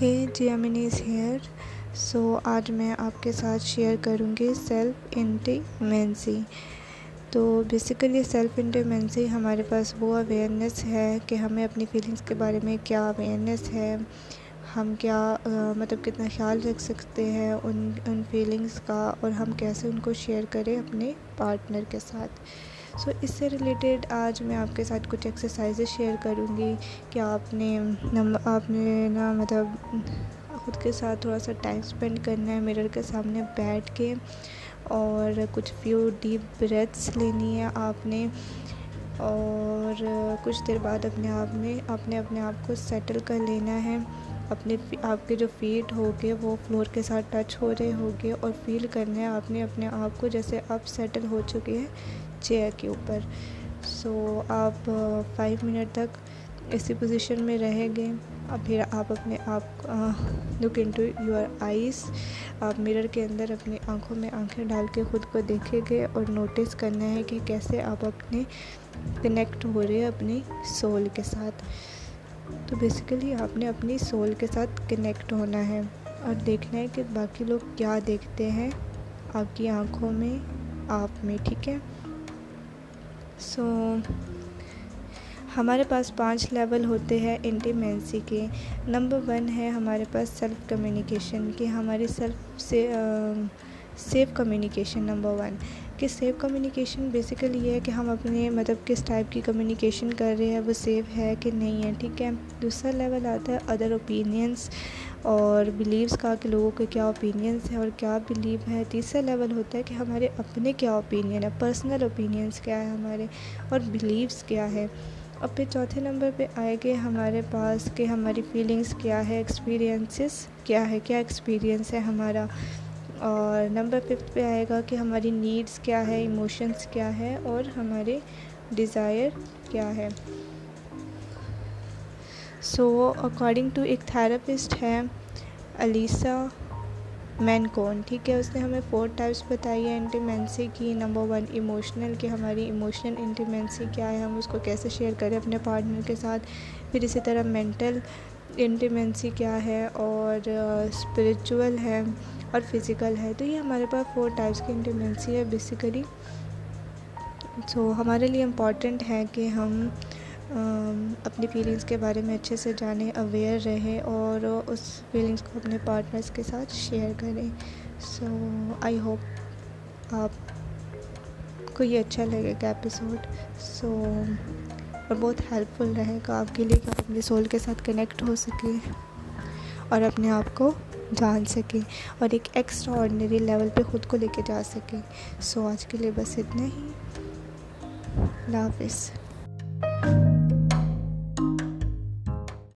ہے جی is here so آج میں آپ کے ساتھ شیئر کروں گی سیلف انٹیمنسی تو بیسیکلی سیلف انٹیمنسی ہمارے پاس وہ اویئرنیس ہے کہ ہمیں اپنی فیلنگس کے بارے میں کیا اویئرنیس ہے، ہم کیا مطلب کتنا خیال رکھ سکتے ہیں ان ان فیلنگس کا اور ہم کیسے ان کو شیئر کریں اپنے پارٹنر کے ساتھ. سو اس سے ریلیٹڈ آج میں آپ کے ساتھ کچھ ایکسرسائزز شیئر کروں گی کہ آپ نے آپ نے نا مطلب خود کے ساتھ تھوڑا سا ٹائم اسپینڈ کرنا ہے میرر کے سامنے بیٹھ کے اور کچھ فیو ڈیپ بریتھس لینی ہے آپ نے اور کچھ دیر بعد اپنے آپ میں اپنے اپنے آپ کو سیٹل کر لینا ہے۔ اپنے آپ کے جو فیٹ ہوگے وہ فلور کے ساتھ ٹچ ہو رہے ہوگے اور فیل کرنا ہے آپ نے اپنے آپ کو جیسے آپ سیٹل ہو چکے ہیں۔ چیئر کے اوپر۔ سو آپ فائیو منٹ تک اسی پوزیشن میں رہیں گے۔ اور پھر آپ اپنے آپ لک انٹو یور آئیز آپ میرر کے اندر اپنی آنکھوں میں آنکھیں ڈال کے خود کو دیکھیں گے اور نوٹس کرنا ہے کہ کیسے آپ اپنے کنیکٹ ہو رہے ہیں اپنی سول کے ساتھ۔ تو بیسیکلی آپ نے اپنی سول کے ساتھ کنیکٹ ہونا ہے۔ اور دیکھنا ہے کہ باقی لوگ کیا دیکھتے ہیں۔ آپ کی آنکھوں میں، آپ میں، ٹھیک ہے؟ سو ہمارے پاس پانچ لیول ہوتے ہیں انٹیمنسی کے. نمبر ون ہے ہمارے پاس سیلف کمیونیکیشن کہ ہماری سیلف سے سیف کمیونیکیشن نمبر ون کہ سیف کمیونیکیشن بیسیکلی یہ ہے کہ ہم اپنے مطلب کس ٹائپ کی کمیونیکیشن کر رہے ہیں، وہ سیف ہے کہ نہیں ہے، ٹھیک ہے؟ دوسرا لیول آتا ہے ادر اوپینینس اور بلیوس کا کہ لوگوں کے کیا اوپینینس ہیں اور کیا بلیو ہے۔ تیسرا لیول ہوتا ہے کہ ہمارے اپنے کیا اوپینین ہے پرسنل اوپینینس کیا ہے ہمارے اور بلیوس کیا ہے اور پھر چوتھے نمبر پہ آئے گے ہمارے پاس کہ ہماری فیلنگس کیا ہے ایکسپیرینسز کیا ہے کیا ایکسپیرینس ہے ہمارا؟ اور نمبر ففتھ پہ آئے گا کہ ہماری نیڈس کیا ہے ایموشنس کیا ہے اور ہمارے ڈیزائر کیا ہے۔ سو اکارڈنگ ٹو ایک تھراپسٹ ہے علیسا مین کون ٹھیک ہے؟ اس نے ہمیں فور ٹائپس بتائی ہے انٹیمنسی کی نمبر ون ایموشنل کہ ہماری ایموشنل انٹیمنسی کیا ہے، ہم اس کو کیسے شیئر کریں اپنے پارٹنر کے ساتھ، پھر اسی طرح مینٹل انٹیمنسی کیا ہے اور اسپریچول ہے اور فزیکل ہے، تو یہ ہمارے پاس فور ٹائپس کی انٹیمنسی ہے بیسیکلی سو ہمارے لیے امپورٹنٹ ہے کہ ہم اپنی فیلنگس کے بارے میں اچھے سے جانیں اویئر رہیں اور اس فیلنگس کو اپنے پارٹنرس کے ساتھ شیئر کریں. سو آئی ہوپ آپ کو یہ اچھا لگے گا ایپیسوڈ سو اور بہت ہیلپ فل رہے گا آپ کے لیے کہ آپ اپنے سول کے ساتھ کنیکٹ ہو سکیں اور اپنے آپ کو جان سکیں اور ایک ایکسٹرا آرڈنری لیول پہ خود کو لے کے جا سکیں۔ سو آج کے لیے بس اتنا ہی۔ اللہ حافظ۔